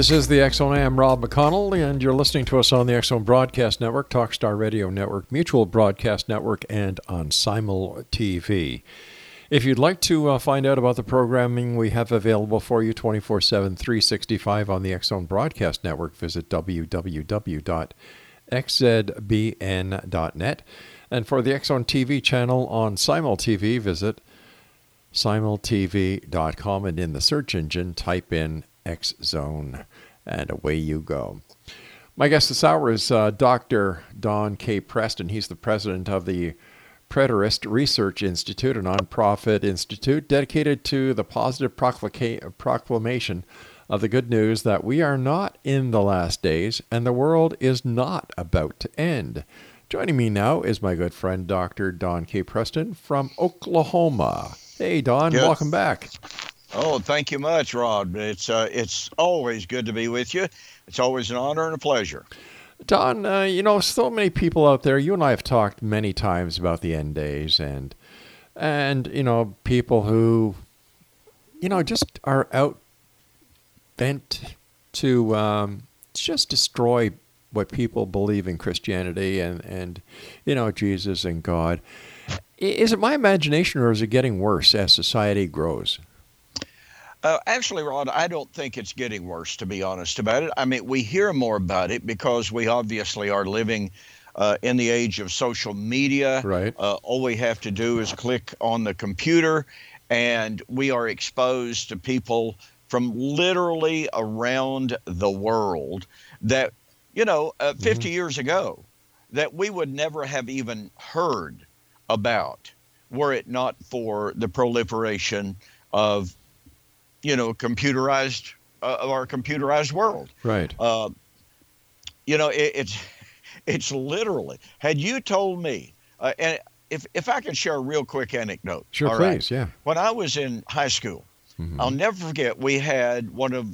This is the Zone. I am Rob McConnell, and you're listening to us on the Zone Broadcast Network, Talkstar Radio Network, Mutual Broadcast Network, and on Simul TV. If you'd like to uh, find out about the programming we have available for you 24 7, 365 on the Zone Broadcast Network, visit www.xzbn.net. And for the Zone TV channel on Simul TV, visit simultv.com and in the search engine type in X Zone and away you go. My guest this hour is uh, Dr. Don K. Preston. He's the president of the Preterist Research Institute, a nonprofit institute dedicated to the positive proclama- proclamation of the good news that we are not in the last days and the world is not about to end. Joining me now is my good friend Dr. Don K. Preston from Oklahoma. Hey, Don, Yes. welcome back. Oh, thank you much, Rod. It's uh, it's always good to be with you. It's always an honor and a pleasure. Don, uh, you know, so many people out there. You and I have talked many times about the end days, and and you know, people who, you know, just are out bent to um, just destroy what people believe in Christianity and and you know Jesus and God. Is it my imagination, or is it getting worse as society grows? Uh, actually, Rod, I don't think it's getting worse, to be honest about it. I mean, we hear more about it because we obviously are living uh, in the age of social media. Right. Uh, all we have to do is click on the computer, and we are exposed to people from literally around the world that, you know, uh, 50 years ago, that we would never have even heard about were it not for the proliferation of you know computerized uh, of our computerized world Right. uh, you know it, it's it's literally had you told me uh, and if if i can share a real quick anecdote Sure, all right? please. Yeah. when i was in high school Mhm. i'll never forget we had one of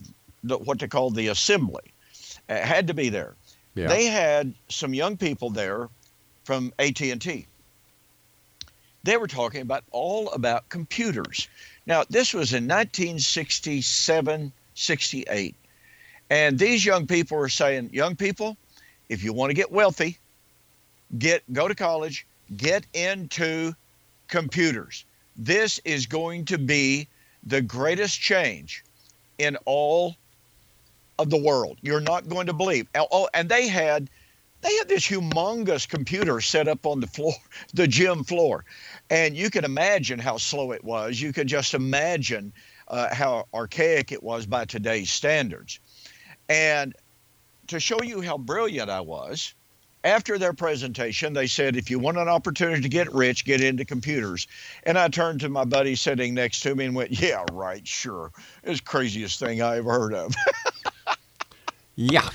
the, what they call the assembly it had to be there Yeah. they had some young people there from AT&T. They were talking about all about computers. Now, this was in 1967, 68. And these young people were saying, young people, if you want to get wealthy, get go to college, get into computers. This is going to be the greatest change in all of the world. You're not going to believe. Oh, and they had they had this humongous computer set up on the floor, the gym floor, and you can imagine how slow it was. You could just imagine uh, how archaic it was by today's standards. And to show you how brilliant I was, after their presentation, they said, if you want an opportunity to get rich, get into computers. And I turned to my buddy sitting next to me and went, yeah, right, sure. It's the craziest thing I ever heard of. Yeah.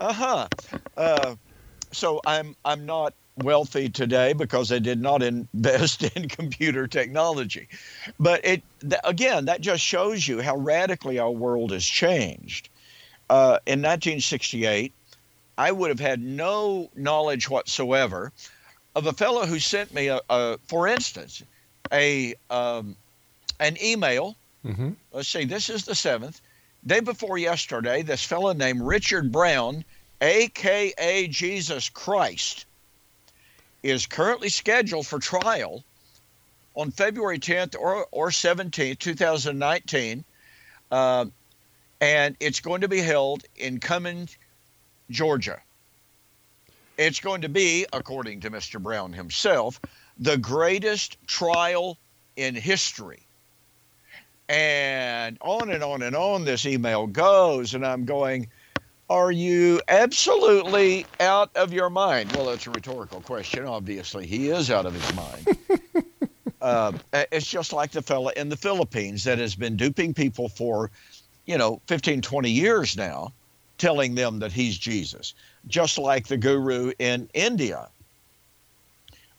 uh-huh. Uh, so I'm I'm not wealthy today because they did not invest in computer technology. But it th- again, that just shows you how radically our world has changed. Uh, in 1968, I would have had no knowledge whatsoever of a fellow who sent me, a, a for instance, a um, an email. Mm-hmm. Let's see, this is the seventh. Day before yesterday, this fellow named Richard Brown, aka Jesus Christ, is currently scheduled for trial on February 10th or, or 17th, 2019. Uh, and it's going to be held in Cumming, Georgia. It's going to be, according to Mr. Brown himself, the greatest trial in history. And on and on and on this email goes, and I'm going, Are you absolutely out of your mind? Well, that's a rhetorical question. Obviously, he is out of his mind. uh, it's just like the fella in the Philippines that has been duping people for, you know, 15, 20 years now, telling them that he's Jesus. Just like the guru in India,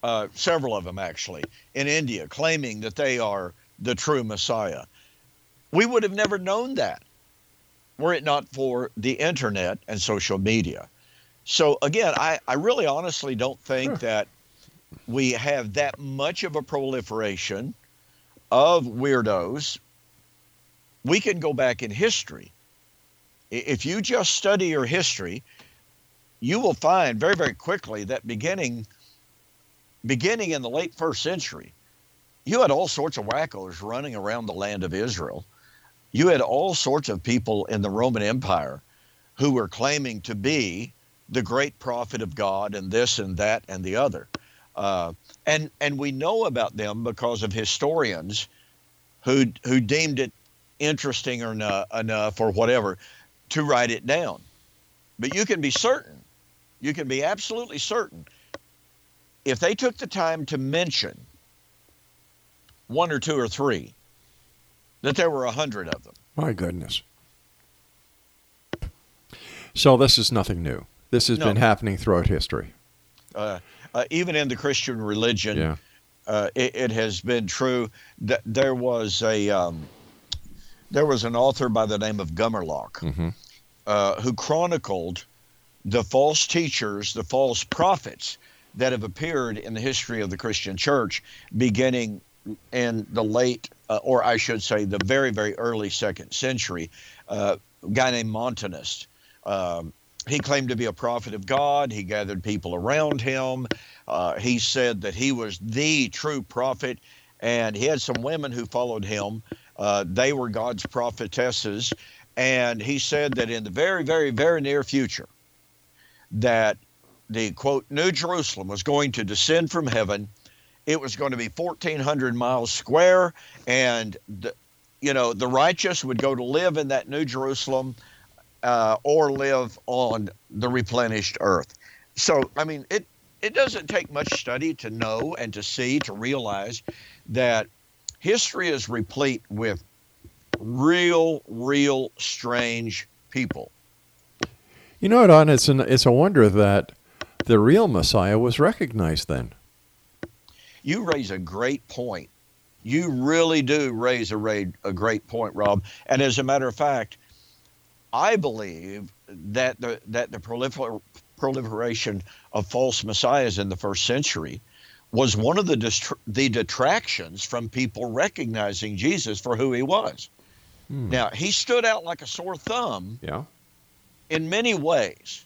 uh, several of them actually, in India, claiming that they are the true Messiah. We would have never known that were it not for the internet and social media. So, again, I, I really honestly don't think that we have that much of a proliferation of weirdos. We can go back in history. If you just study your history, you will find very, very quickly that beginning beginning in the late first century, you had all sorts of wackos running around the land of Israel. You had all sorts of people in the Roman Empire who were claiming to be the great prophet of God and this and that and the other. Uh, and and we know about them because of historians who who deemed it interesting or no, enough or whatever to write it down. But you can be certain, you can be absolutely certain, if they took the time to mention one or two or three, that there were a hundred of them. My goodness. So this is nothing new. This has No. been happening throughout history. Uh, uh, even in the Christian religion, Yeah. uh, it, it has been true that there was a um, there was an author by the name of Gumerlock hmm uh, who chronicled the false teachers, the false prophets that have appeared in the history of the Christian church, beginning in the late, uh, or I should say, the very, very early second century. Uh, guy named Montanus. Um, he claimed to be a prophet of God. He gathered people around him. Uh, he said that he was the true prophet, and he had some women who followed him. Uh, they were God's prophetesses, and he said that in the very, very, very near future, that the quote New Jerusalem was going to descend from heaven. It was going to be 1,400 miles square, and the, you know the righteous would go to live in that New Jerusalem, uh, or live on the replenished earth. So I mean, it it doesn't take much study to know and to see to realize that history is replete with real, real strange people. You know, Don, it's an, it's a wonder that the real Messiah was recognized then. You raise a great point. You really do raise a, ra- a great point, Rob. And as a matter of fact, I believe that the that the prolifer- proliferation of false messiahs in the first century was one of the the detractions from people recognizing Jesus for who he was. Hmm. Now he stood out like a sore thumb Yeah. in many ways.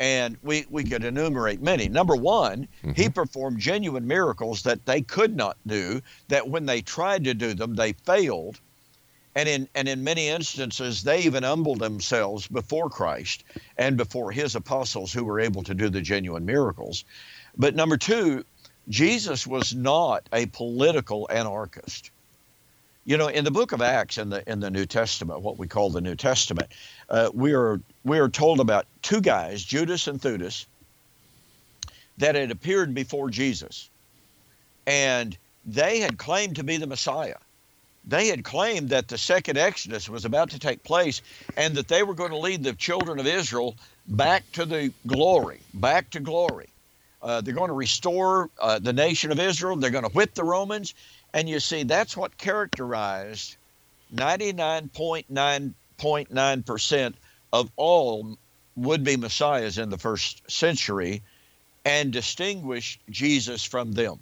And we, we could enumerate many. Number one, he mm-hmm. performed genuine miracles that they could not do, that when they tried to do them, they failed. And in, and in many instances, they even humbled themselves before Christ and before his apostles who were able to do the genuine miracles. But number two, Jesus was not a political anarchist. You know, in the book of Acts in the in the New Testament, what we call the New Testament, uh, we are we are told about two guys, Judas and Theudas, that had appeared before Jesus. And they had claimed to be the Messiah. They had claimed that the second Exodus was about to take place and that they were going to lead the children of Israel back to the glory, back to glory. Uh, they're going to restore uh, the nation of Israel. They're going to whip the Romans. And you see, that's what characterized 99.9.9% of all would be messiahs in the first century and distinguished Jesus from them.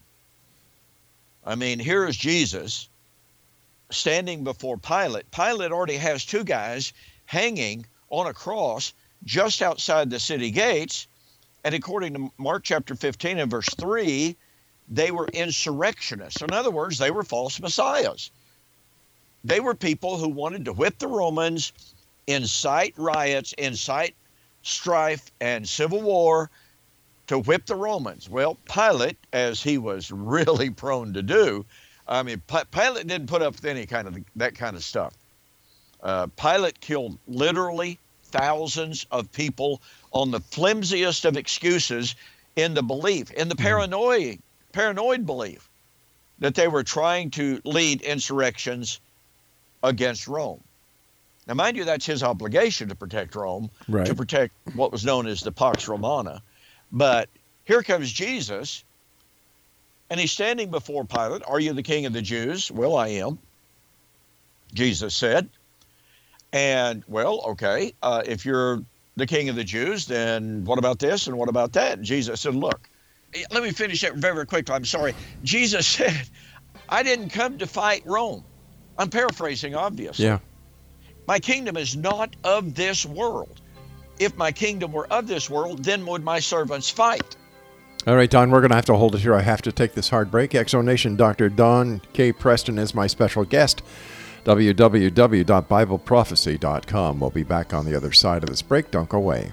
I mean, here is Jesus standing before Pilate. Pilate already has two guys hanging on a cross just outside the city gates. And according to Mark chapter 15 and verse 3, they were insurrectionists. In other words, they were false messiahs. They were people who wanted to whip the Romans, incite riots, incite strife and civil war to whip the Romans. Well, Pilate, as he was really prone to do, I mean, Pilate didn't put up with any kind of that kind of stuff. Uh, Pilate killed literally thousands of people on the flimsiest of excuses in the belief, in the paranoid, paranoid belief that they were trying to lead insurrections against Rome. Now, mind you, that's his obligation to protect Rome, Right. to protect what was known as the Pax Romana. But here comes Jesus, and he's standing before Pilate. Are you the king of the Jews? Well, I am, Jesus said. And, well, okay, uh, if you're the king of the Jews, then what about this and what about that? And Jesus said, Look, let me finish that very, very quickly. I'm sorry. Jesus said, I didn't come to fight Rome. I'm paraphrasing, obviously. Yeah. My kingdom is not of this world. If my kingdom were of this world, then would my servants fight. All right, Don, we're going to have to hold it here. I have to take this hard break. Exonation Dr. Don K. Preston is my special guest. www.bibleprophecy.com. We'll be back on the other side of this break. Don't go away.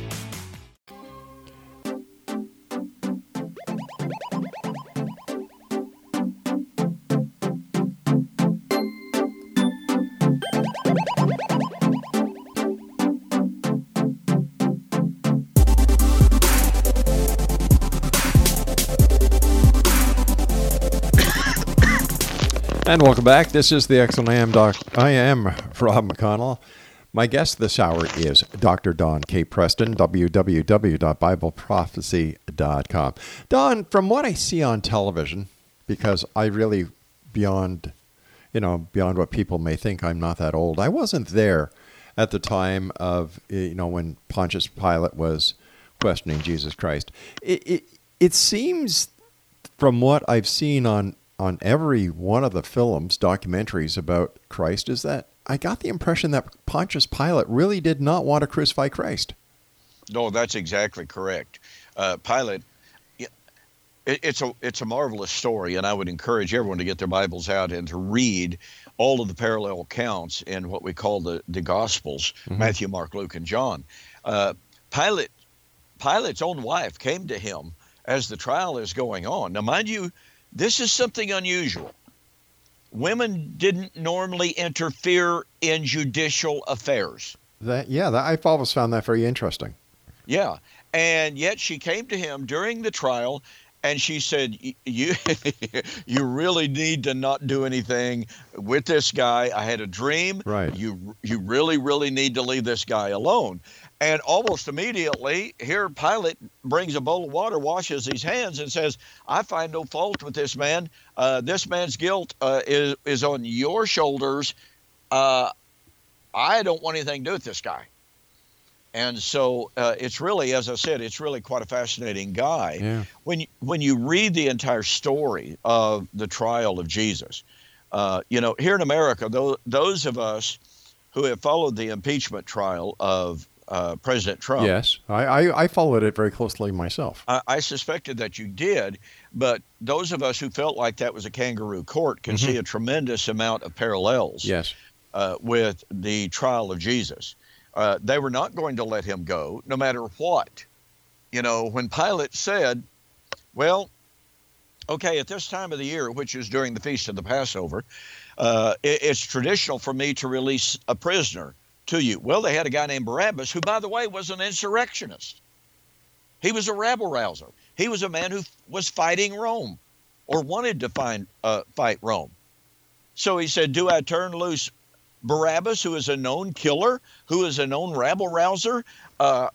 And welcome back. This is the Excellent I Am Doc. I am Rob McConnell. My guest this hour is Dr. Don K. Preston, www.bibleprophecy.com. Don, from what I see on television, because I really, beyond, you know, beyond what people may think, I'm not that old. I wasn't there at the time of, eh, you know, when Pontius Pilate was questioning Jesus Christ. It, it, it seems from what I've seen on on every one of the films, documentaries about Christ, is that I got the impression that Pontius Pilate really did not want to crucify Christ. No, that's exactly correct. Uh, Pilate, it, it's a it's a marvelous story, and I would encourage everyone to get their Bibles out and to read all of the parallel accounts in what we call the the Gospels: Matthew, Mark, Luke, and John. Uh, Pilate, Pilate's own wife came to him as the trial is going on. Now, mind you, this is something unusual. women didn't normally interfere in judicial affairs. That yeah, that, I've always found that very interesting. Yeah. And yet she came to him during the trial and she said you you really need to not do anything with this guy. I had a dream. Right. You you really really need to leave this guy alone. And almost immediately, here Pilate brings a bowl of water, washes his hands, and says, "I find no fault with this man. Uh, this man's guilt uh, is is on your shoulders. Uh, I don't want anything to do with this guy." And so uh, it's really, as I said, it's really quite a fascinating guy. Yeah. When you, when you read the entire story of the trial of Jesus, uh, you know, here in America, those, those of us who have followed the impeachment trial of uh, President Trump, Yes, I, I I followed it very closely myself. I, I suspected that you did, but those of us who felt like that was a kangaroo court can see a tremendous amount of parallels Yes. uh, with the trial of Jesus. Uh, they were not going to let him go, no matter what. You know, when Pilate said, "Well, okay, at this time of the year, which is during the feast of the Passover, uh, it, it's traditional for me to release a prisoner to you." Well, they had a guy named Barabbas, who, by the way, was an insurrectionist. He was a rabble rouser. He was a man who was fighting Rome, or wanted to find uh, fight Rome. So he said, "Do I turn loose Barabbas, who is a known killer, who is a known rabble rouser? Uh,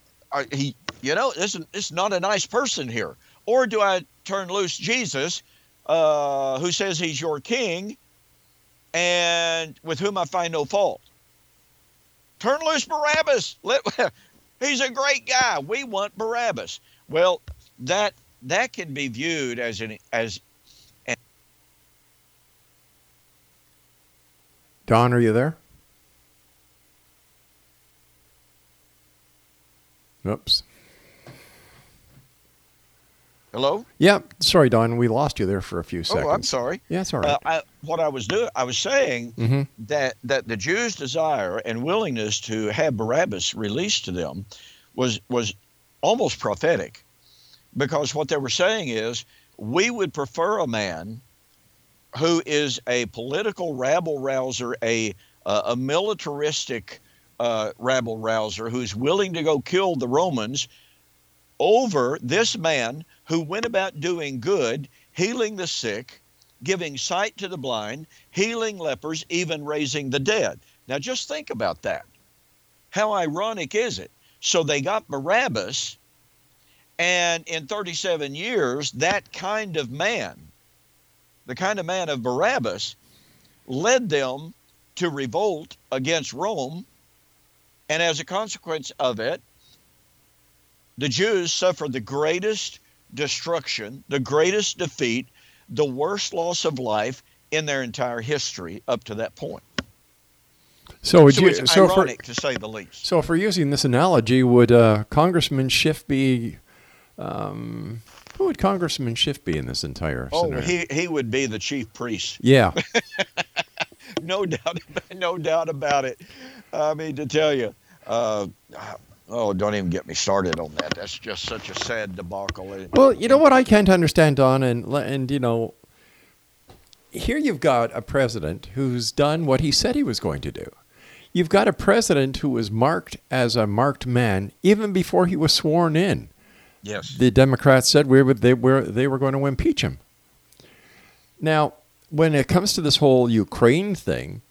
he, you know, this is, this is not a nice person here. Or do I turn loose Jesus, uh, who says he's your king, and with whom I find no fault? Turn loose Barabbas. Let, he's a great guy. We want Barabbas. Well, that that can be viewed as an as Don, are you there? Oops. Hello. Yeah, sorry, Don. We lost you there for a few seconds. Oh, I'm sorry. Yeah, it's all right. Uh, I, what I was doing, I was saying Mhm. that that the Jews' desire and willingness to have Barabbas released to them was was almost prophetic, because what they were saying is we would prefer a man who is a political rabble rouser, a uh, a militaristic uh, rabble rouser who's willing to go kill the Romans over this man who went about doing good, healing the sick, giving sight to the blind, healing lepers, even raising the dead. Now just think about that. How ironic is it? So they got Barabbas, and in 37 years, that kind of man, the kind of man of Barabbas, led them to revolt against Rome. And as a consequence of it, the Jews suffered the greatest destruction, the greatest defeat, the worst loss of life in their entire history up to that point. so would so you? it's So for, ironic to say the least. so if we're using this analogy, would uh, Congressman Schiff be? Um, who would Congressman Schiff be in this entire Oh, scenario? he, he would be the chief priest. yeah. No doubt, no doubt about it. I mean, to tell you, uh, oh, don't even get me started on that. That's just such a sad debacle. Well, you know what I can't understand, Don, and and you know, here you've got a president who's done what he said he was going to do. You've got a president who was marked as a marked man even before he was sworn in. Yes. The Democrats said we would, they were they were going to impeach him. Now, when it comes to this whole Ukraine thing,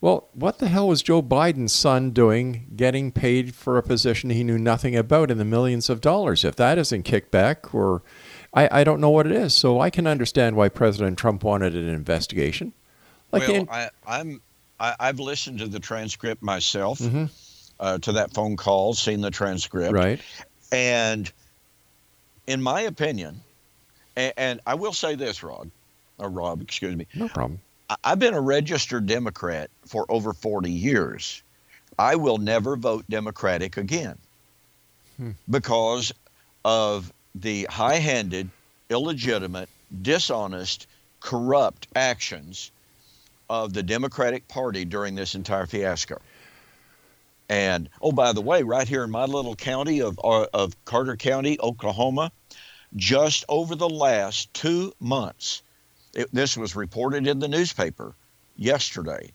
well, what the hell was Joe Biden's son doing getting paid for a position he knew nothing about in the millions of dollars? If that isn't kickback or I, I don't know what it is. So I can understand why President Trump wanted an investigation. Like well, in- I, I'm I, I've listened to the transcript myself, Mhm. uh, to that phone call, seen the transcript, right. and in my opinion, and, and I will say this, Rod, or Rob, excuse me, No problem. I've been a registered Democrat for over 40 years. I will never vote Democratic again Hmm. because of the high handed, illegitimate, dishonest, corrupt actions of the Democratic Party during this entire fiasco. And oh, by the way, right here in my little county of, uh, of Carter County, Oklahoma, just over the last two months, it, this was reported in the newspaper yesterday.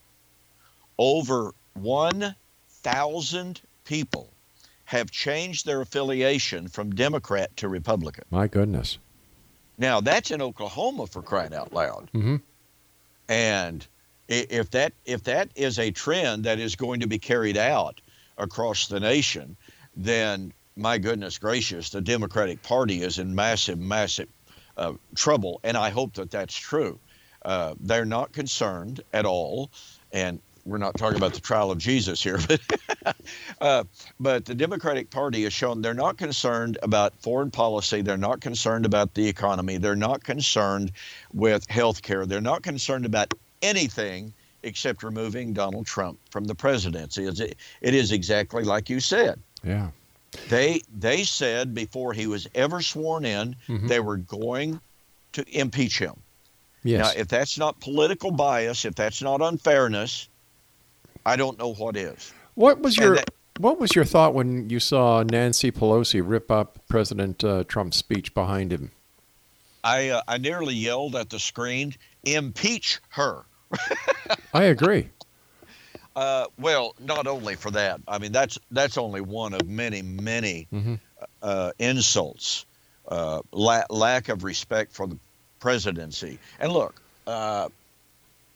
Over 1,000 people have changed their affiliation from Democrat to Republican. My goodness. Now, that's in Oklahoma for crying out loud. Mm-hmm. And if that if that is a trend that is going to be carried out across the nation, then my goodness gracious, the Democratic Party is in massive, massive uh, trouble. And I hope that that's true. Uh, they're not concerned at all, and we're not talking about the trial of Jesus here, but uh, but the Democratic Party has shown they're not concerned about foreign policy. They're not concerned about the economy. They're not concerned with health care. They're not concerned about anything except removing Donald Trump from the presidency. It's- It is exactly like you said. Yeah. They they said before he was ever sworn in, Mhm. they were going to impeach him. Yes. Now, if that's not political bias, if that's not unfairness, I don't know what is. what was your that- What was your thought when you saw Nancy Pelosi rip up President uh, Trump's speech behind him? I uh, I nearly yelled at the screen, "Impeach her!" I agree. Uh, well, not only for that. I mean, that's that's only one of many, many Mhm. uh, insults, uh, la- lack of respect for the presidency. And look, uh,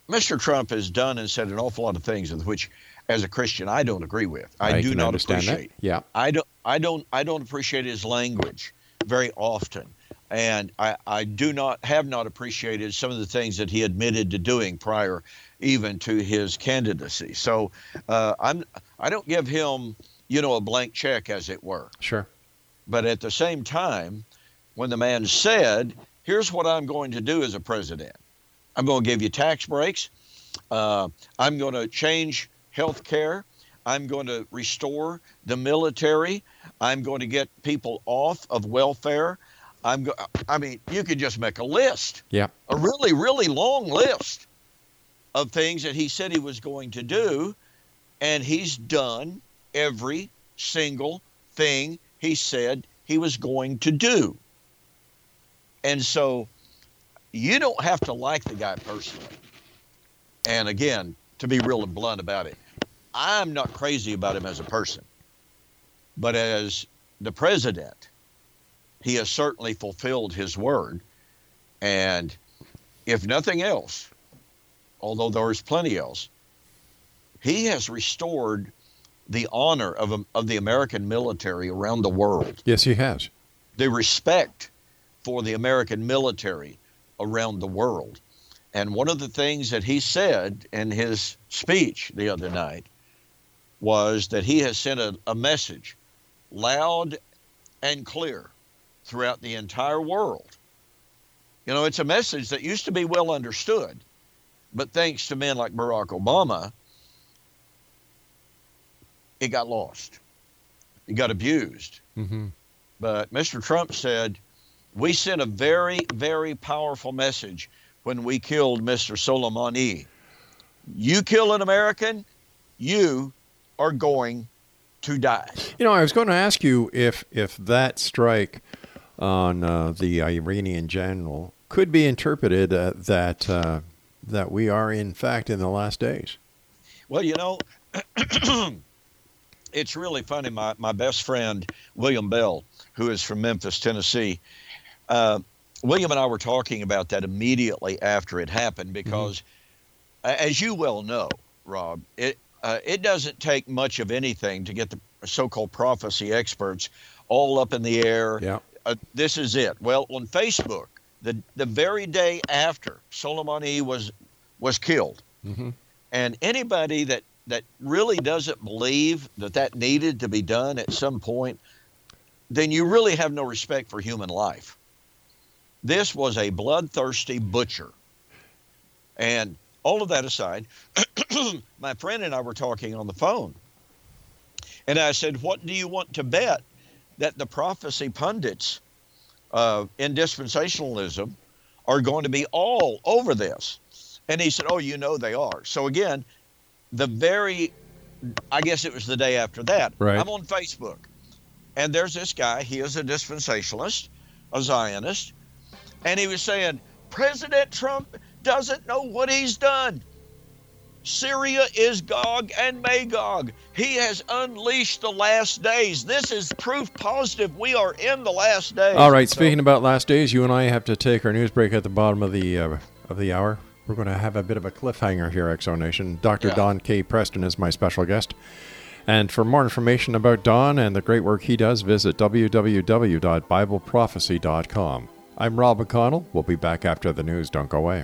Mr. Trump has done and said an awful lot of things with which, as a Christian, I don't agree with. I, do not appreciate. that. Yeah. I don't I don't I don't appreciate his language very often. And I, I do not have not appreciated some of the things that he admitted to doing prior even to his candidacy. So uh, I'm I don't give him, you know, a blank check as it were. Sure. But at the same time, when the man said, here's what I'm going to do as a president. I'm going to give you tax breaks. Uh, I'm going to change health care. I'm going to restore the military. I'm going to get people off of welfare. I'm go- I mean, you could just make a list, Yeah. a really, really long list of things that he said he was going to do, and he's done every single thing he said he was going to do. And so you don't have to like the guy personally. And again, to be real and blunt about it, I'm not crazy about him as a person. But as the president, he has certainly fulfilled his word. And if nothing else, although there is plenty else, he has restored the honor of, of the American military around the world, Yes, he has. the respect for the American military around the world. And one of the things that he said in his speech the other night was that he has sent a, a message loud and clear throughout the entire world. You know, it's a message that used to be well understood, but thanks to men like Barack Obama, it got lost. It got abused. Mm-hmm. But Mr. Trump said, We sent a very, very powerful message when we killed Mr. Soleimani. You kill an American, you are going to die. You know, I was going to ask you if if that strike on uh, the Iranian general could be interpreted uh, that uh, that we are in fact in the last days. Well, you know, it's really funny. My, my best friend, William Bell, who is from Memphis, Tennessee, uh, William and I were talking about that immediately after it happened because, a- as you well know, Rob, it, uh, it doesn't take much of anything to get the so called prophecy experts all up in the air. Yeah. Uh, this is it. Well, on Facebook, the, the very day after Soleimani was, was killed, Mm-hmm. and anybody that that really doesn't believe that that needed to be done at some point, then you really have no respect for human life. This was a bloodthirsty butcher. And all of that aside, my friend and I were talking on the phone. And I said, What do you want to bet that the prophecy pundits uh, in dispensationalism are going to be all over this? And he said, Oh, you know they are. So again, the very, I guess it was the day after that, Right. I'm on Facebook. And there's this guy, he is a dispensationalist, a Zionist, and he was saying, President Trump doesn't know what he's done. Syria is Gog and Magog. He has unleashed the last days. This is proof positive we are in the last days. All right. So- Speaking about last days, you and I have to take our news break at the bottom of the uh, of the hour. We're going to have a bit of a cliffhanger here, Exo Nation. Dr. Yeah. Don K. Preston is my special guest. And for more information about Don and the great work he does, visit www.bibleprophecy.com. I'm Rob McConnell. We'll be back after the news. Don't go away.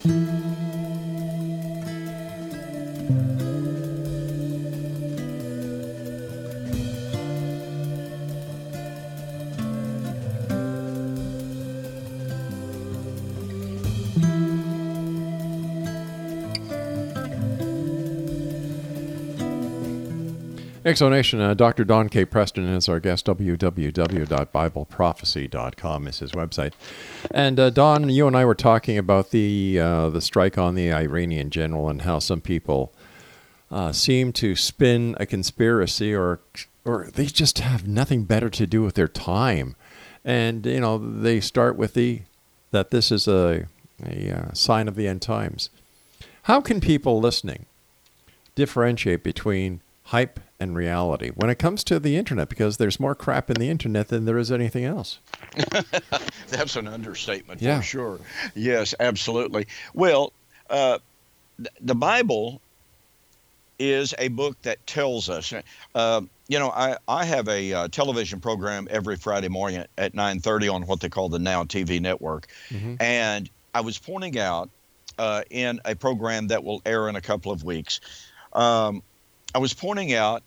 Thank you. Exonation, uh, Dr. Don K. Preston is our guest. www.bibleprophecy.com is his website. And uh, Don, you and I were talking about the uh, the strike on the Iranian general and how some people uh, seem to spin a conspiracy or or they just have nothing better to do with their time. And you know they start with the that this is a a uh, sign of the end times. How can people listening differentiate between hype and reality when it comes to the internet because there's more crap in the internet than there is anything else. That's an understatement Yeah. for sure. Yes, absolutely. Well, uh, th- the Bible is a book that tells us. Uh, you know, I, I have a uh, television program every Friday morning at 9:30 on what they call the Now TV network, and I was pointing out uh, in a program that will air in a couple of weeks. Um, I was pointing out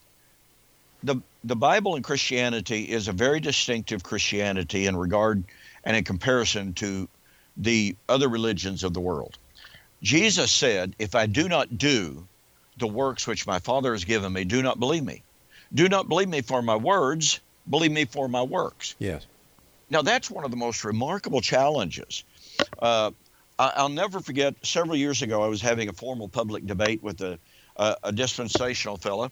the the Bible and Christianity is a very distinctive Christianity in regard and in comparison to the other religions of the world. Jesus said, "If I do not do the works which my Father has given me, do not believe me. Do not believe me for my words, believe me for my works." Yes. Now, that's one of the most remarkable challenges. Uh, I'll never forget several years ago, I was having a formal public debate with a, a, a dispensational fella,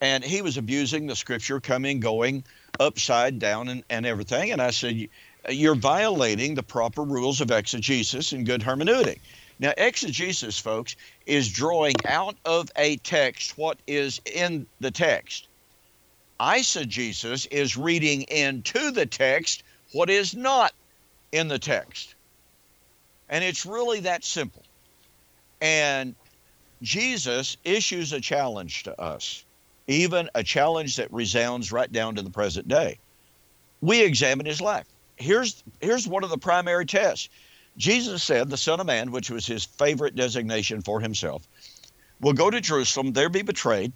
and he was abusing the scripture, coming, going, upside down, and, and everything. And I said, You're violating the proper rules of exegesis and good hermeneutic. Now, exegesis, folks, is drawing out of a text what is in the text. Eisegesis is reading into the text what is not in the text. And it's really that simple. And Jesus issues a challenge to us, even a challenge that resounds right down to the present day. We examine his life. Here's, here's one of the primary tests. Jesus said, the Son of Man, which was his favorite designation for himself, will go to Jerusalem, there be betrayed,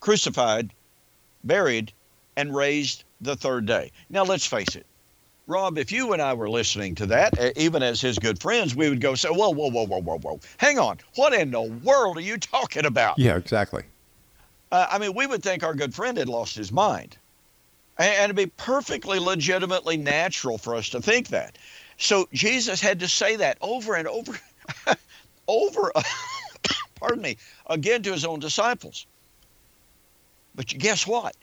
crucified, buried, and raised the third day. Now, let's face it. Rob, if you and I were listening to that, uh, even as his good friends, we would go say, whoa, whoa, whoa, whoa, whoa, whoa. Hang on. What in the world are you talking about? Yeah, exactly. Uh, I mean, we would think our good friend had lost his mind. And, and it'd be perfectly legitimately natural for us to think that. So Jesus had to say that over and over, over, pardon me, again to his own disciples. But guess what?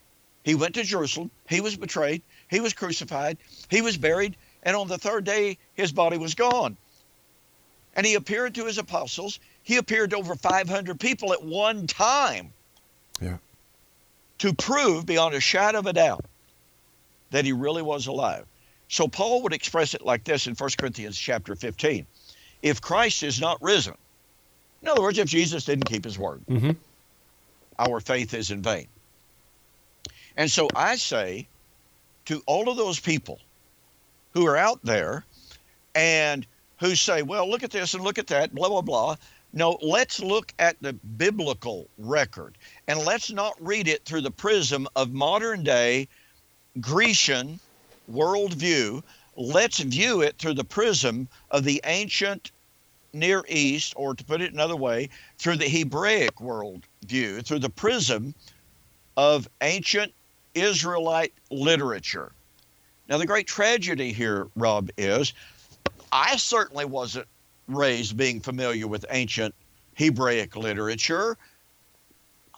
He went to Jerusalem. He was betrayed. He was crucified. He was buried. And on the third day, his body was gone. And he appeared to his apostles. He appeared to over 500 people at one time Yeah. to prove beyond a shadow of a doubt that he really was alive. So Paul would express it like this in 1 Corinthians chapter 15. If Christ is not risen, in other words, if Jesus didn't keep his word, Mhm. our faith is in vain. And so I say to all of those people who are out there and who say, well, look at this and look at that, blah, blah, blah. No, let's look at the biblical record and let's not read it through the prism of modern day Grecian worldview. Let's view it through the prism of the ancient Near East, or to put it another way, through the Hebraic worldview, through the prism of ancient Israelite literature. Now, the great tragedy here, Rob, is I certainly wasn't raised being familiar with ancient Hebraic literature.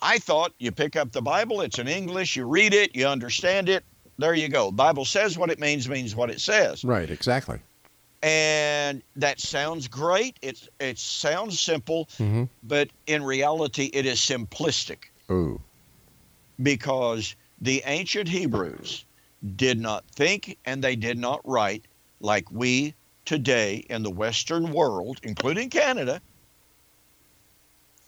I thought you pick up the Bible, it's in English, you read it, you understand it, there you go. Bible says what it means, means what it says. Right. Exactly. And that sounds great. It, it sounds simple, Mhm. but in reality, it is simplistic Ooh. because the ancient Hebrews did not think and they did not write like we today in the Western world, including Canada,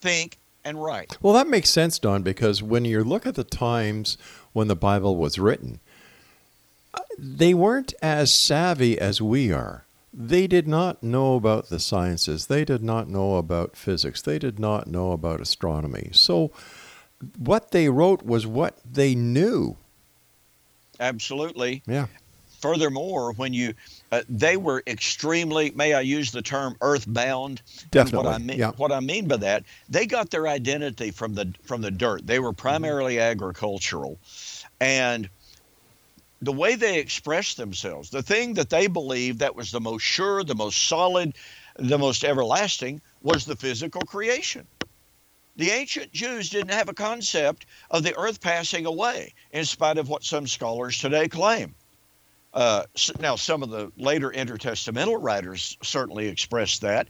think and write. Well, that makes sense, Don, because when you look at the times when the Bible was written, uh, they weren't as savvy as we are. They did not know about the sciences. They did not know about physics. They did not know about astronomy. So, what they wrote was what they knew. Absolutely. Yeah. Furthermore, when you, uh, they were extremely, may I use the term earthbound? Definitely, what I mean, yeah. what I mean by that, they got their identity from the from the dirt. They were primarily agricultural, and the way they expressed themselves, the thing that they believed that was the most sure, the most solid, the most everlasting, was the physical creation. The ancient Jews didn't have a concept of the earth passing away, in spite of what some scholars today claim. Uh, now, some of the later intertestamental writers certainly expressed that,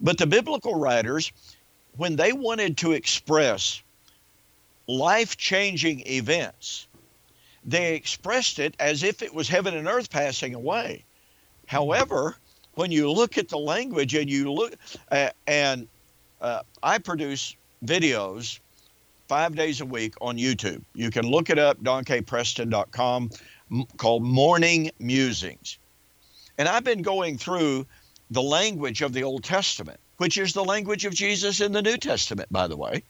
but the biblical writers, when they wanted to express life changing events, they expressed it as if it was heaven and earth passing away. However, when you look at the language and you look, uh, and uh, I produce videos five days a week on YouTube. You can look it up, donkpreston.com, called Morning Musings. And I've been going through the language of the Old Testament, which is the language of Jesus in the New Testament, by the way,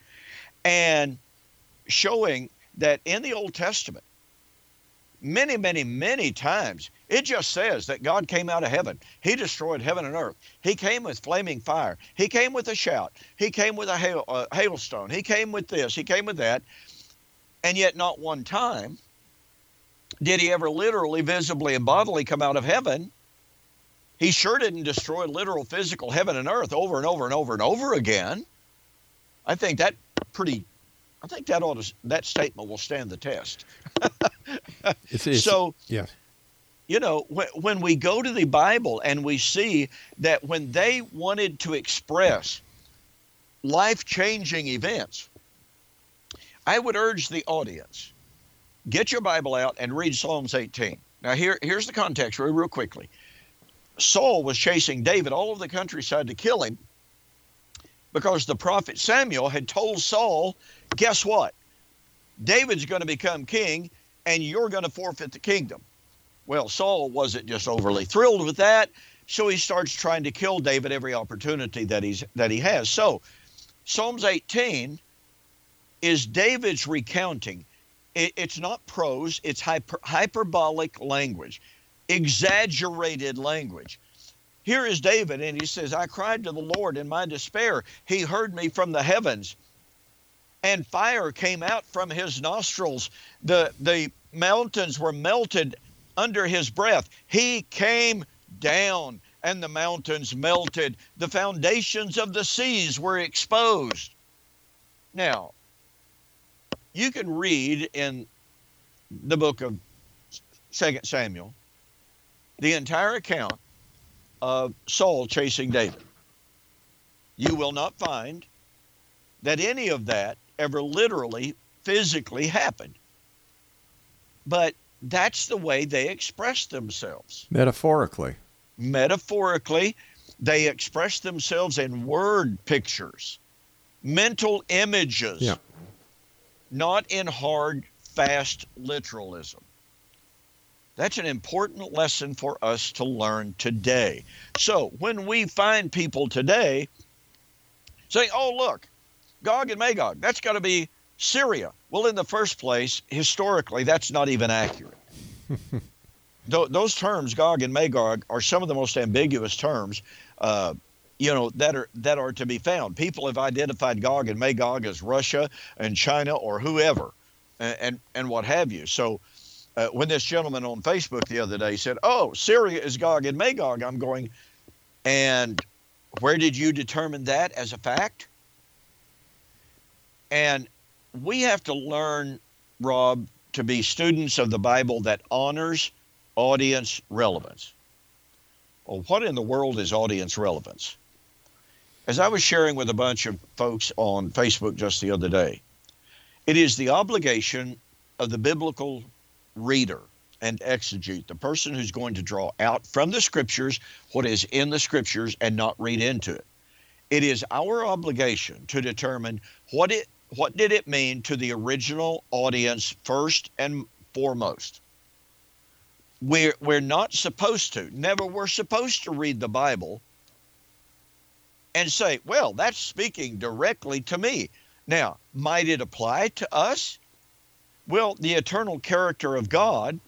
and showing that in the Old Testament, many, many, many times, it just says that God came out of heaven. He destroyed heaven and earth. He came with flaming fire. He came with a shout. He came with a hail, uh, hailstone. He came with this. He came with that. And yet, not one time did he ever literally, visibly, and bodily come out of heaven. He sure didn't destroy literal, physical heaven and earth over and over and over and over again. I think that pretty. I think that ought to, that statement will stand the test. It's, it's, so yeah. You know, when, when we go to the Bible and we see that when they wanted to express life changing events, I would urge the audience get your Bible out and read Psalms 18. Now, here, here's the context, real, real quickly. Saul was chasing David all over the countryside to kill him because the prophet Samuel had told Saul, guess what? David's going to become king and you're going to forfeit the kingdom. Well, Saul wasn't just overly thrilled with that, so he starts trying to kill David every opportunity that he's that he has. So, Psalms 18 is David's recounting. It, it's not prose; it's hyper, hyperbolic language, exaggerated language. Here is David, and he says, "I cried to the Lord in my despair. He heard me from the heavens." and fire came out from his nostrils. The, the mountains were melted under his breath. He came down, and the mountains melted. The foundations of the seas were exposed. Now, you can read in the book of Second Samuel the entire account of Saul chasing David. you will not find that any of that ever literally, physically happened. But that's the way they express themselves. Metaphorically. Metaphorically, they express themselves in word pictures, mental images, Yeah. not in hard, fast literalism. That's an important lesson for us to learn today. So when we find people today saying, oh, look, Gog and Magog, that's got to be Syria. Well, in the first place, historically, that's not even accurate. Tho- those terms, Gog and Magog, are some of the most ambiguous terms, uh, you know, that are that are to be found. People have identified Gog and Magog as Russia and China or whoever, and and, and what have you. So, uh, when this gentleman on Facebook the other day said, "Oh, Syria is Gog and Magog," I'm going, and where did you determine that as a fact? And we have to learn, Rob, to be students of the Bible that honors audience relevance. Well, what in the world is audience relevance? As I was sharing with a bunch of folks on Facebook just the other day, it is the obligation of the biblical reader and exegete, the person who's going to draw out from the scriptures what is in the scriptures and not read into it. It is our obligation to determine what it what did it mean to the original audience first and foremost. We're we're not supposed to, never were supposed to read the Bible and say, well, that's speaking directly to me. Now, might it apply to us? Well, the eternal character of God,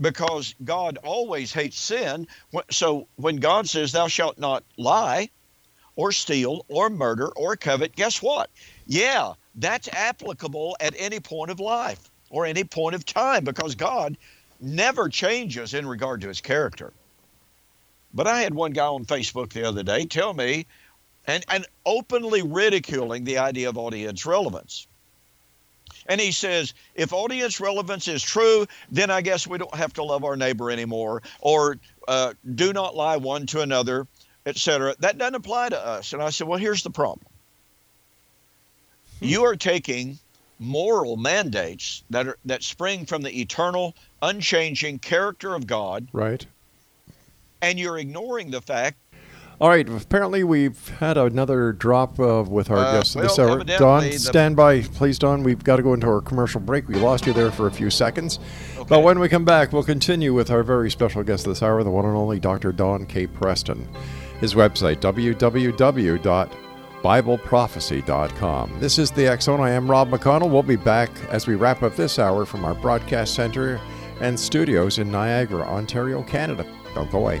because God always hates sin. So when God says, Thou shalt not lie, or steal, or murder, or covet, guess what? Yeah, that's applicable at any point of life or any point of time because God never changes in regard to his character. But I had one guy on Facebook the other day tell me, and, and openly ridiculing the idea of audience relevance. And he says, if audience relevance is true, then I guess we don't have to love our neighbor anymore, or uh, do not lie one to another, etc. That doesn't apply to us. And I said, well, here's the problem. You are taking moral mandates that are that spring from the eternal, unchanging character of God, Right. and you're ignoring the fact All right. Apparently, we've had another drop uh, with our Uh, guest this hour. Don, stand by, please, Don. We've got to go into our commercial break. We lost you there for a few seconds. But when we come back, we'll continue with our very special guest this hour, the one and only Dr. Don K. Preston. His website, www.bibleprophecy.com. This is the Zone. I am Rob McConnell. We'll be back as we wrap up this hour from our broadcast center and studios in Niagara, Ontario, Canada. Don't go away.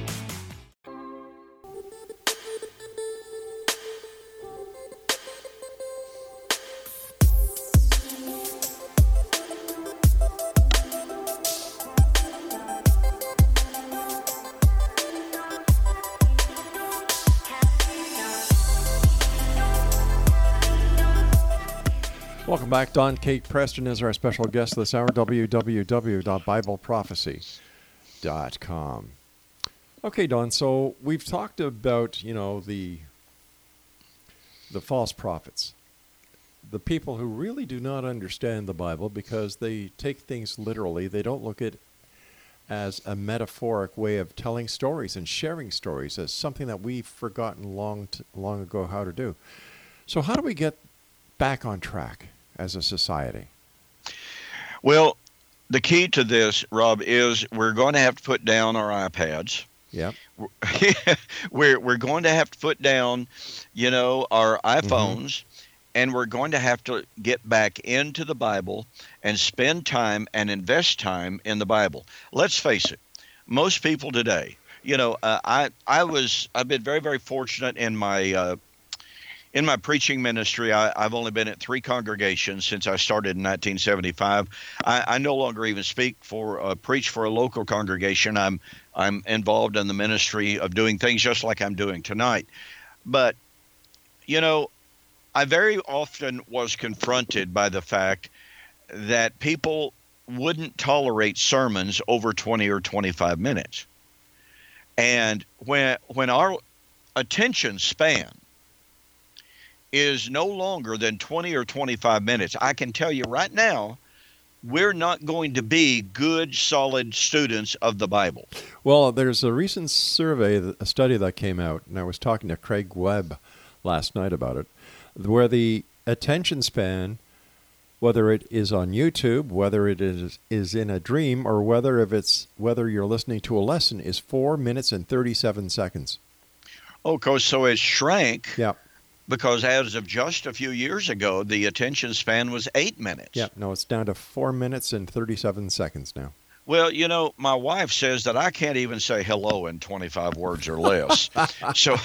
Back. Don K. Preston is our special guest this hour. www.bibleprophecy.com. Okay, Don. So we've talked about you know the the false prophets, the people who really do not understand the Bible because they take things literally. They don't look at as a metaphoric way of telling stories and sharing stories as something that we've forgotten long t- long ago how to do. So how do we get back on track as a society? Well, the key to this, Rob, is we're going to have to put down our iPads. Yep. we're we're going to have to put down, you know, our iPhones, and we're going to have to get back into the Bible and spend time and invest time in the Bible. Let's face it, most people today, you know, uh, I I was I've been very very fortunate in my uh, in my preaching ministry, I, have only been at three congregations since I started in 1975. I, I no longer even speak for uh, preach for a local congregation. I'm I'm involved in the ministry of doing things just like I'm doing tonight. But you know, I very often was confronted by the fact that people wouldn't tolerate sermons over 20 or 25 minutes. And when when our attention span is no longer than 20 or 25 minutes, I can tell you right now, we're not going to be good, solid students of the Bible. Well, there's a recent survey, a study that came out, and I was talking to Craig Webb last night about it, where the attention span, whether it is on YouTube, whether it is is in a dream, or whether if it's whether you're listening to a lesson, is four minutes and 37 seconds. Oh, course, so it shrank. Yeah because as of just a few years ago, the attention span was eight minutes. Yeah, no, it's down to four minutes and 37 seconds now. Well, you know, my wife says that I can't even say hello in 25 words or less. so,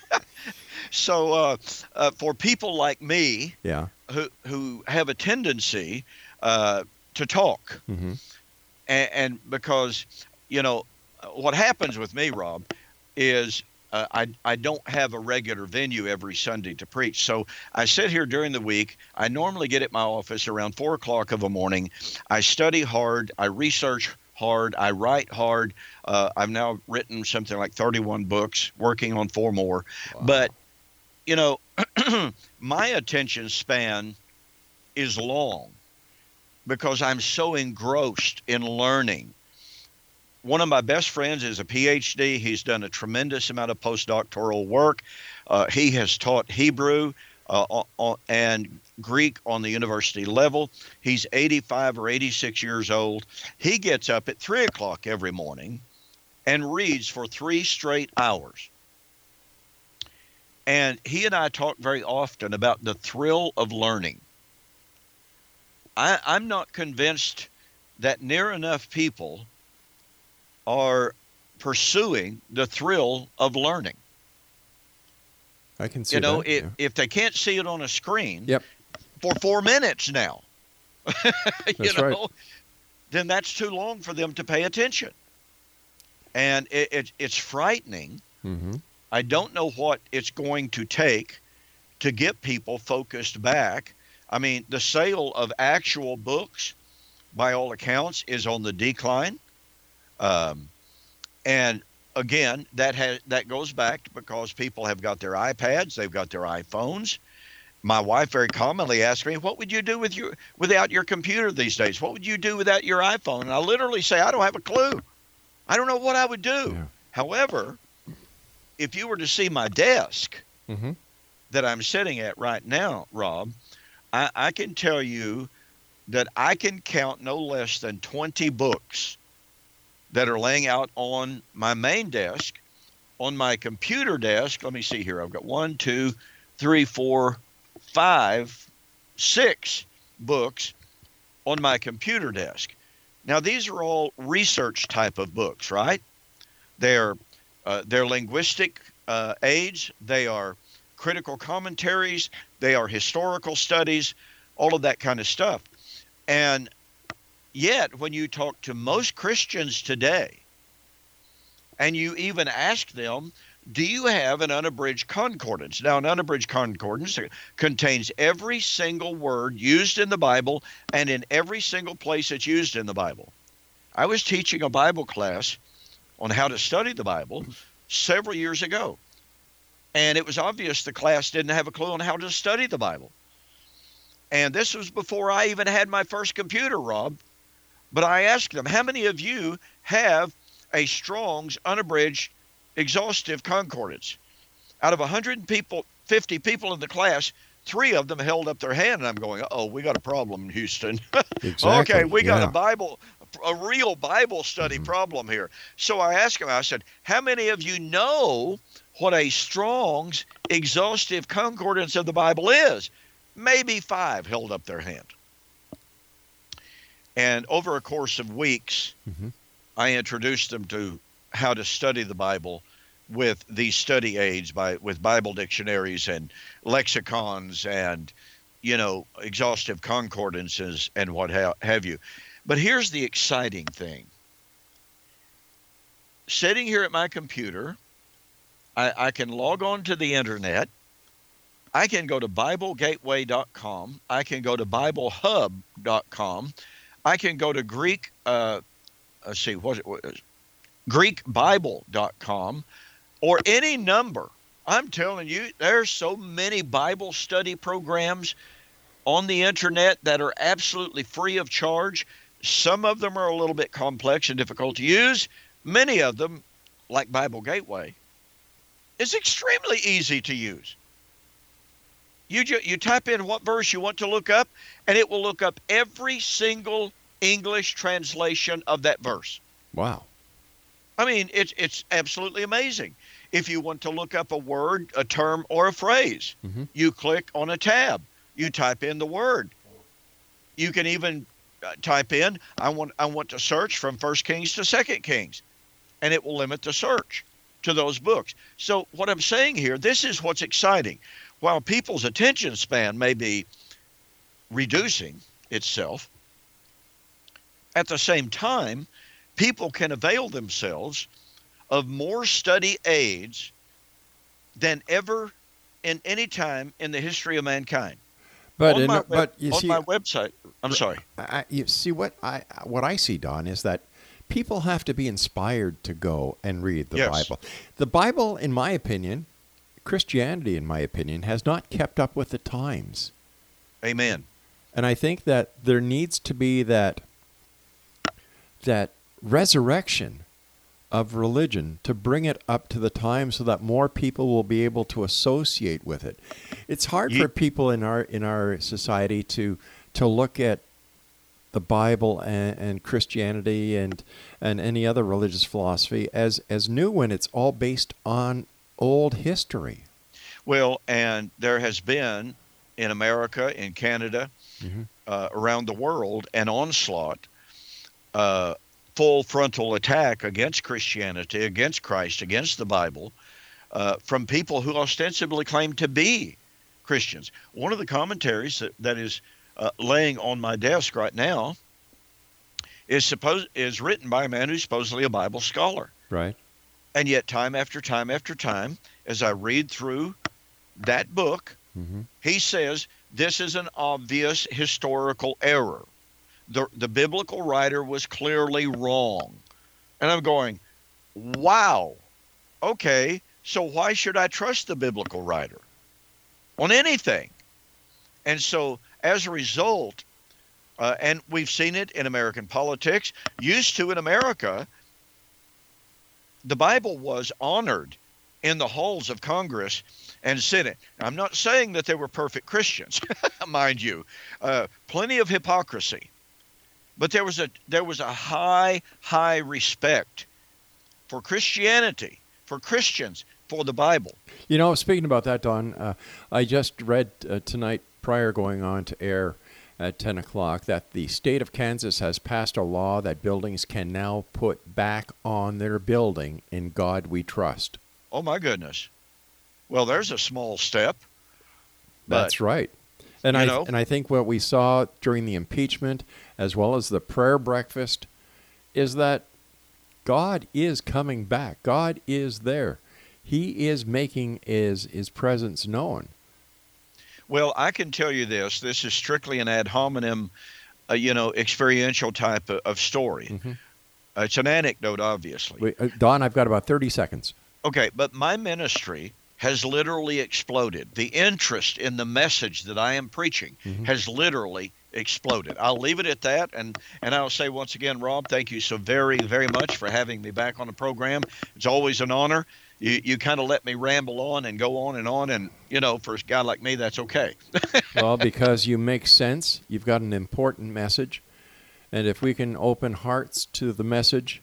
so uh, uh, for people like me, yeah, who who have a tendency uh, to talk, mm-hmm. and, and because you know what happens with me, Rob, is uh, I, I don't have a regular venue every Sunday to preach. So I sit here during the week. I normally get at my office around four o'clock of a morning. I study hard. I research hard. I write hard. Uh, I've now written something like 31 books, working on four more. Wow. But, you know, my attention span is long because I'm so engrossed in learning one of my best friends is a PhD. He's done a tremendous amount of postdoctoral work. Uh, he has taught Hebrew uh, and Greek on the university level. He's 85 or 86 years old. He gets up at 3 o'clock every morning and reads for three straight hours. And he and I talk very often about the thrill of learning. I, I'm not convinced that near enough people are pursuing the thrill of learning. I can see you know that, if, yeah. if they can't see it on a screen yep. for four minutes now you that's know right. then that's too long for them to pay attention and it, it, it's frightening mm-hmm. i don't know what it's going to take to get people focused back i mean the sale of actual books by all accounts is on the decline um, and again, that has that goes back because people have got their iPads, they've got their iPhones. My wife very commonly asks me, "What would you do with your without your computer these days? What would you do without your iPhone?" And I literally say, "I don't have a clue. I don't know what I would do." Yeah. However, if you were to see my desk mm-hmm. that I'm sitting at right now, Rob, I, I can tell you that I can count no less than 20 books that are laying out on my main desk. On my computer desk, let me see here. I've got one, two, three, four, five, six books on my computer desk. Now, these are all research type of books, right? They're uh, they're linguistic uh, aids. They are critical commentaries. They are historical studies. All of that kind of stuff. And Yet, when you talk to most Christians today, and you even ask them, do you have an unabridged concordance? Now, an unabridged concordance contains every single word used in the Bible and in every single place it's used in the Bible. I was teaching a Bible class on how to study the Bible several years ago. And it was obvious the class didn't have a clue on how to study the Bible. And this was before I even had my first computer, Rob. But I asked them, how many of you have a Strong's unabridged exhaustive concordance? Out of 100 people, 50 people in the class, three of them held up their hand, and I'm going, oh, we got a problem in Houston. Exactly, okay, we got yeah. a Bible, a real Bible study Mm-hmm. problem here. So I asked him, I said, how many of you know what a Strong's exhaustive concordance of the Bible is? Maybe five held up their hand. And over a course of weeks, Mhm. I introduced them to how to study the Bible with these study aids by with Bible dictionaries and lexicons and you know exhaustive concordances and what ha- have you. But here's the exciting thing. Sitting here at my computer, I, I can log on to the internet. I can go to BibleGateway.com. I can go to BibleHub.com. I can go to Greek. Uh, let's see, what, what is GreekBible.com, or any number. I'm telling you, there's so many Bible study programs on the internet that are absolutely free of charge. Some of them are a little bit complex and difficult to use. Many of them, like Bible Gateway, is extremely easy to use. You ju- you type in what verse you want to look up, and it will look up every single English translation of that verse. Wow. I mean, it's it's absolutely amazing. If you want to look up a word, a term, or a phrase, Mhm. you click on a tab. You type in the word. You can even uh, type in I want I want to search from First Kings to Second Kings, and it will limit the search to those books. So what I'm saying here, this is what's exciting. While people's attention span may be reducing itself, at the same time, people can avail themselves of more study aids than ever in any time in the history of mankind. But on in, my web- but you on see, my website, I'm sorry. I, you see what I what I see, Don, is that people have to be inspired to go and read the Yes. Bible. The Bible, in my opinion, Christianity, in my opinion, has not kept up with the times, Amen. and I think that there needs to be that that resurrection of religion to bring it up to the time so that more people will be able to associate with it. It's hard Ye- for people in our in our society to to look at the Bible and, and Christianity and and any other religious philosophy as as new when it's all based on old history. Well, and there has been in America, in Canada, Mhm. uh, around the world, an onslaught, uh, full frontal attack against Christianity, against Christ, against the Bible, uh, from people who ostensibly claim to be Christians. One of the commentaries that, that is uh, laying on my desk right now is supposed is written by a man who's supposedly a Bible scholar. Right. And yet, time after time after time, as I read through that book, Mm-hmm. he says this is an obvious historical error. The, the biblical writer was clearly wrong. And I'm going, wow, okay, so why should I trust the biblical writer on anything? And so, as a result, uh, and we've seen it in American politics, used to in America, the Bible was honored in the halls of Congress and Senate. I'm not saying that they were perfect Christians, mind you, uh, plenty of hypocrisy, but there was a there was a high high respect for Christianity, for Christians, for the Bible. You know, speaking about that, Don, uh, I just read uh, tonight prior going on to air at 10 o'clock that the state of Kansas has passed a law that buildings can now put back on their building in God we trust. Oh my goodness. Well, there's a small step. That's right. And I know- and I think what we saw during the impeachment as well as the prayer breakfast is that God is coming back. God is there. He is making his, his presence known. Well, I can tell you this. This is strictly an ad hominem, uh, you know, experiential type of, of story. Mm-hmm. Uh, it's an anecdote, obviously. Wait, uh, Don, I've got about 30 seconds. Okay, but my ministry has literally exploded. The interest in the message that I am preaching Mm-hmm. has literally exploded. I'll leave it at that, and and I'll say once again, Rob, thank you so very very much for having me back on the program. It's always an honor. You you kind of let me ramble on and go on and on, and you know, for a guy like me, that's okay. well, because you make sense. You've got an important message. And if we can open hearts to the message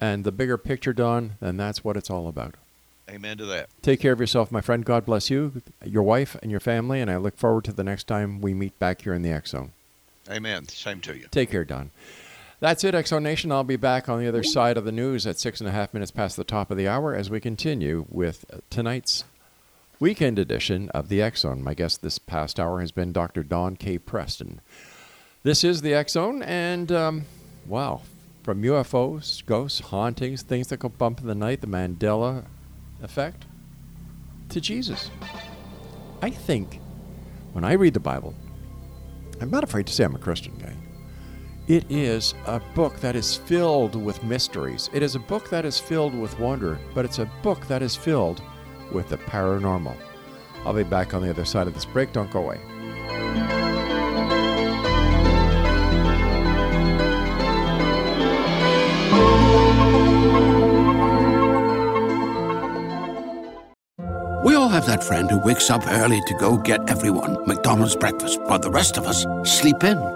and the bigger picture, Don, then that's what it's all about. Amen to that. Take care of yourself, my friend. God bless you, your wife, and your family. And I look forward to the next time we meet back here in the X Zone. Amen. Same to you. Take care, Don. That's it, Zone Nation. I'll be back on the other side of the news at six and a half minutes past the top of the hour as we continue with tonight's weekend edition of the X Zone. My guest this past hour has been Dr. Don K. Preston. This is the X Zone, and um, wow, from UFOs, ghosts, hauntings, things that go bump in the night, the Mandela effect, to Jesus. I think when I read the Bible, I'm not afraid to say I'm a Christian guy. It is a book that is filled with mysteries. It is a book that is filled with wonder, but it's a book that is filled with the paranormal. I'll be back on the other side of this break. Don't go away. We all have that friend who wakes up early to go get everyone McDonald's breakfast while the rest of us sleep in.